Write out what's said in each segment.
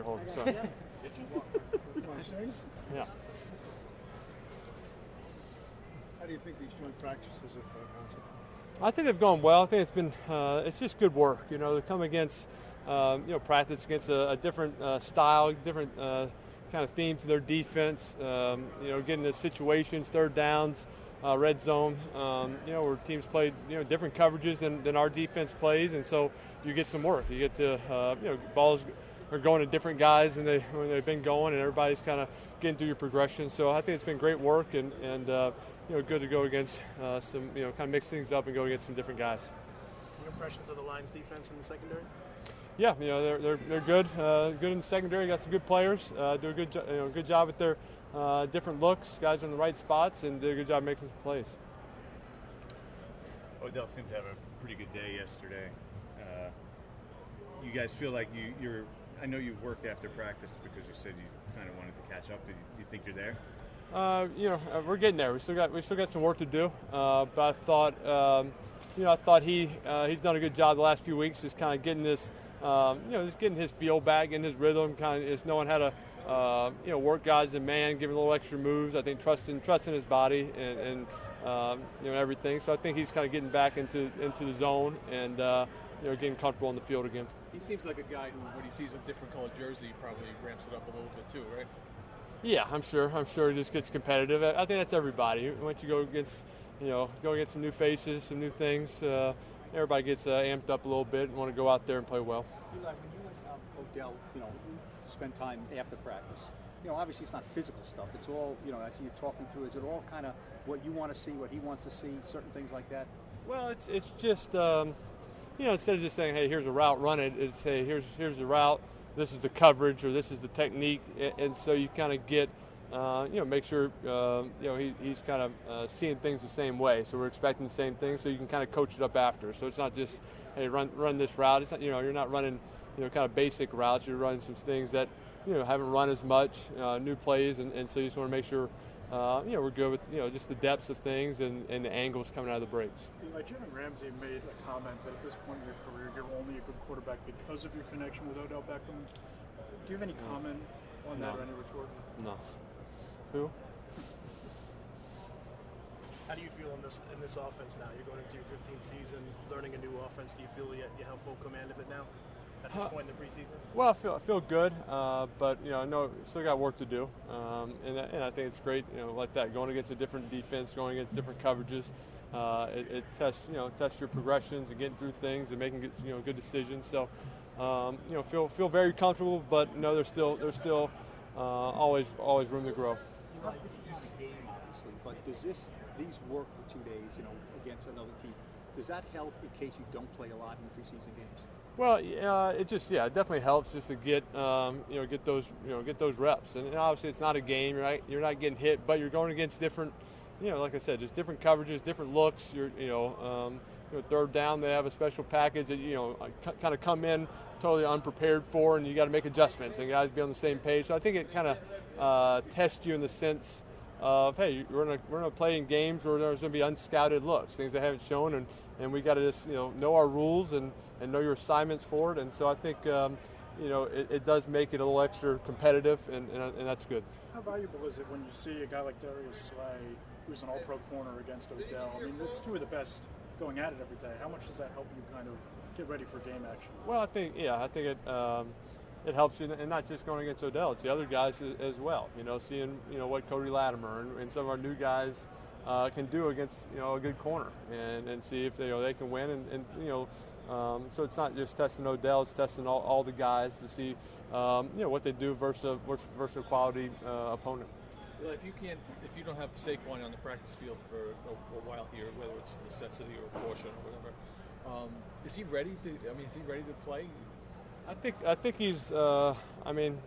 You're holding. So. yeah. How do you think these joint practices have uh, gone? I think they've gone well. I think it's been uh, it's just good work. You know, to come against um, you know practice against a, a different uh, style, different uh, kind of theme to their defense. Um, you know, getting the situations, third downs, uh, red zone. Um, you know, where teams play you know different coverages than, than our defense plays, and so you get some work. You get to uh, you know balls are going to different guys than they when they've been going, and everybody's kind of getting through your progression. So I think it's been great work and and uh, you know good to go against uh, some you know kind of mix things up and go against some different guys. Your impressions of the Lions defense in the secondary? Yeah, you know they're they're, they're good, uh, good in the secondary. Got some good players. Uh, do a good jo- you know good job at their uh, different looks. Guys are in the right spots and do a good job making some plays. Odell seemed to have a pretty good day yesterday. Uh, you guys feel like you, you're. I know you've worked after practice because you said you kind of wanted to catch up. Do you, you think you're there? Uh, you know, uh, we're getting there. We still got we still got some work to do. Uh, but I thought, um, you know, I thought he uh, he's done a good job the last few weeks, just kind of getting this, um, you know, just getting his feel back, getting his rhythm, kind of just knowing how to, uh, you know, work guys and man, giving a little extra moves. I think trusting trusting his body and, and um, you know everything. So I think he's kind of getting back into into the zone and uh, you know getting comfortable on the field again. He seems like a guy who, when he sees a different colored jersey, probably ramps it up a little bit too, right? Yeah, I'm sure. I'm sure it just gets competitive. I I think that's everybody. Once you go against, you know, go against some new faces, some new things, uh, everybody gets uh, amped up a little bit and want to go out there and play well. Eli, when you and um, Odell, you know, spend time after practice, you know, obviously it's not physical stuff. It's all, you know, actually you're talking through. Is it all kind of what you want to see, what he wants to see, certain things like that? Well, it's it's just um, you know instead of just saying hey here's a route run it it's hey here's here's the route this is the coverage or this is the technique and, so you kind of get uh, you know make sure um, you know he, he's kind of uh, seeing things the same way so we're expecting the same thing so you can kind of coach it up after so it's not just hey run run this route it's not you know you're not running you know kind of basic routes you're running some things that you know haven't run as much uh, new plays and, and so you just want to make sure uh, you know, we're good with you know just the depths of things and, and the angles coming out of the breaks. Eli, Jalen Ramsey made a comment that at this point in your career, you're only a good quarterback because of your connection with Odell Beckham. Do you have any comment on that No. or any retort? No. Who? How do you feel in this in this offense now? You're going into your 15th season, learning a new offense. Do you feel you, you have full command of it now at this Uh, point in the preseason? Well, I feel I feel good, uh, but you know, I know still got work to do, um, and, and I think it's great, you know, like that going against a different defense, going against different coverages. Uh, it, it tests, you know, tests your progressions and getting through things and making good, you know good decisions. So, um, you know, feel feel very comfortable, but no, there's still there's still uh, always always room to grow. Eli, this is just a game, obviously, but does this these work for two days, you know, against another team? Does that help in case you don't play a lot in preseason games? Well, yeah, it just yeah, it definitely helps just to get um, you know get those you know get those reps. And obviously, it's not a game, right? You're not getting hit, but you're going against different, you know, like I said, just different coverages, different looks. You're you know, um, you know third down, they have a special package that you know kind of come in totally unprepared for, and you got to make adjustments and guys be on the same page. So I think it kind of uh, tests you in the sense of hey, we're gonna we're gonna play in games where there's gonna be unscouted looks, things they haven't shown, and and we got to just you know know our rules and and know your assignments for it. And so I think um, you know it, it does make it a little extra competitive, and, and, and that's good. How valuable is it when you see a guy like Darius Slay, who's an all-pro corner against Odell? I mean, it's two of the best going at it every day. How much does that help you kind of get ready for game action? Well, I think yeah, I think it um, it helps you, and not just going against Odell, it's the other guys as, as well. You know, seeing you know what Cody Latimer and, and some of our new guys uh, can do against you know a good corner, and, and see if they you know they can win, and, and you know. Um, so it's not just testing Odell; it's testing all, all the guys to see, um, you know, what they do versus a, versus a quality uh, opponent. Well, if you can't, if you don't have Saquon on the practice field for a, a while here, whether it's necessity or caution or whatever, um, is he ready to? I mean, is he ready to play? I think I think he's. Uh, I mean,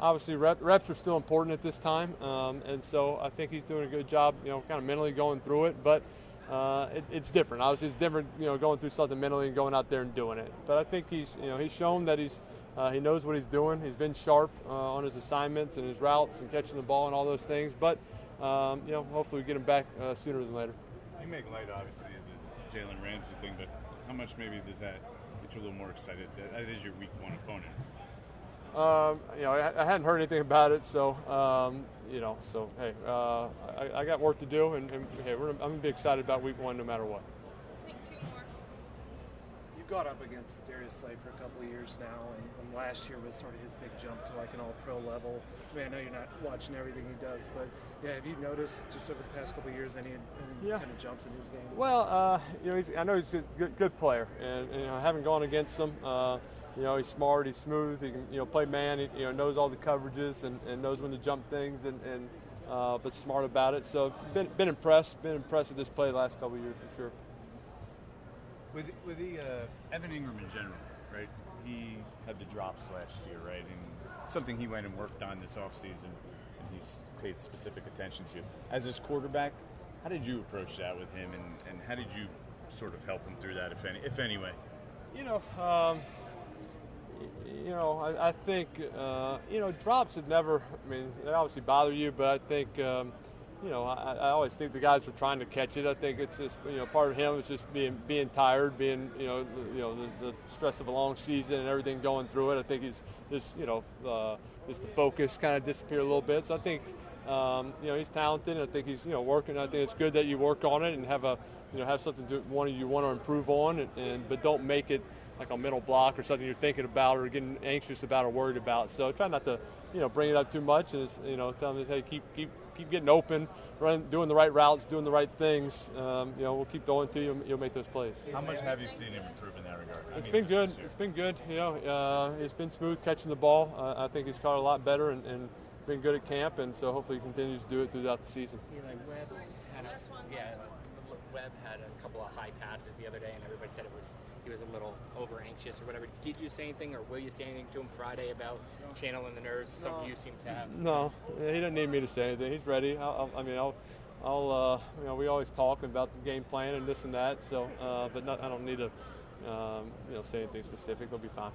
obviously rep, reps are still important at this time, um, and so I think he's doing a good job. You know, kind of mentally going through it, but. Uh, it, it's different. Obviously, it's different. You know, going through something mentally and going out there and doing it. But I think he's, you know, he's shown that he's, uh, he knows what he's doing. He's been sharp uh, on his assignments and his routes and catching the ball and all those things. But, um, you know, hopefully we get him back uh, sooner than later. You make light, obviously, the Jalen Ramsey thing, but how much maybe does that get you a little more excited? That, that is your week one opponent. Um, you know, I, I, hadn't heard anything about it, so um, you know, so hey, uh, I, I, got work to do, and, and hey, I'm gonna be excited about week one no matter what. Take two more. You got up against Darius Slay for a couple of years now, and, and, last year was sort of his big jump to like an All-Pro level. I mean, I know you're not watching everything he does, but yeah, have you noticed just over the past couple of years any, any yeah. kind of jumps in his game? Well, uh, you know, I know he's a good, good player, and, and, you know, having gone against him. Uh, you know, he's smart, he's smooth, he can, you know, play man, he, you know, knows all the coverages and, and knows when to jump things and, and uh, but smart about it. So been, been impressed, been impressed with this play the last couple of years for sure. With, with the uh, Evan Engram in general, right? He had the drops last year, right? And something he went and worked on this offseason, and he's paid specific attention to. As his quarterback, how did you approach that with him, and, and how did you sort of help him through that, if any, if anyway? You know, um, you know, I, I think, uh, you know, drops have never, I mean, they obviously bother you, but I think, um, you know, I, I, always think the guys are trying to catch it. I think it's just, you know, part of him is just being being tired, being, you know, the, you know, the, the stress of a long season and everything going through it. I think he's just, you know, uh, just the focus kind of disappear a little bit. So I think, um, you know, he's talented. I think he's, you know, working. I think it's good that you work on it and have a, you know, have something to one you want to improve on, and, and but don't make it like a mental block or something you're thinking about or getting anxious about or worried about. So try not to, you know, bring it up too much. And you know, tell them, hey, keep keep keep getting open, running, doing the right routes, doing the right things. Um, you know, we'll keep going to you. You'll make those plays. How much have you seen him improve in that regard? It's I mean, been good. It's been good. You know, uh, it's been smooth catching the ball. Uh, I think he's caught a lot better and, and, been good at camp, and so hopefully he continues to do it throughout the season. Eli Webb had a, yeah, Webb had a couple of high passes the other day, and everybody said it was he was a little over anxious or whatever. Did you say anything, or will you say anything to him Friday about channeling the nerves? No. Something you seem to have. No, he doesn't need me to say anything. He's ready. I'll, i mean, I'll. I'll, uh, you know, we always talk about the game plan and this and that. So, uh, but not, I don't need to, um, you know, say anything specific. They'll be fine.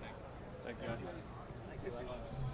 Thanks. Thank you. Thanks,